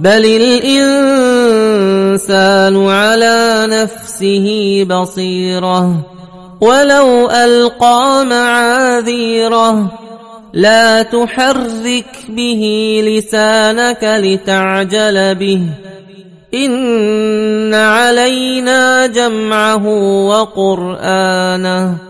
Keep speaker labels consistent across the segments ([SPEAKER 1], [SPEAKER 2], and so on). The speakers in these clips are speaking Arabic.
[SPEAKER 1] بل الانسان على نفسه بصيره ولو القى معاذيره لا تحرك به لسانك لتعجل به ان علينا جمعه وقرانه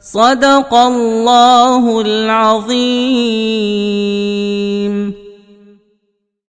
[SPEAKER 1] صدق الله العظيم.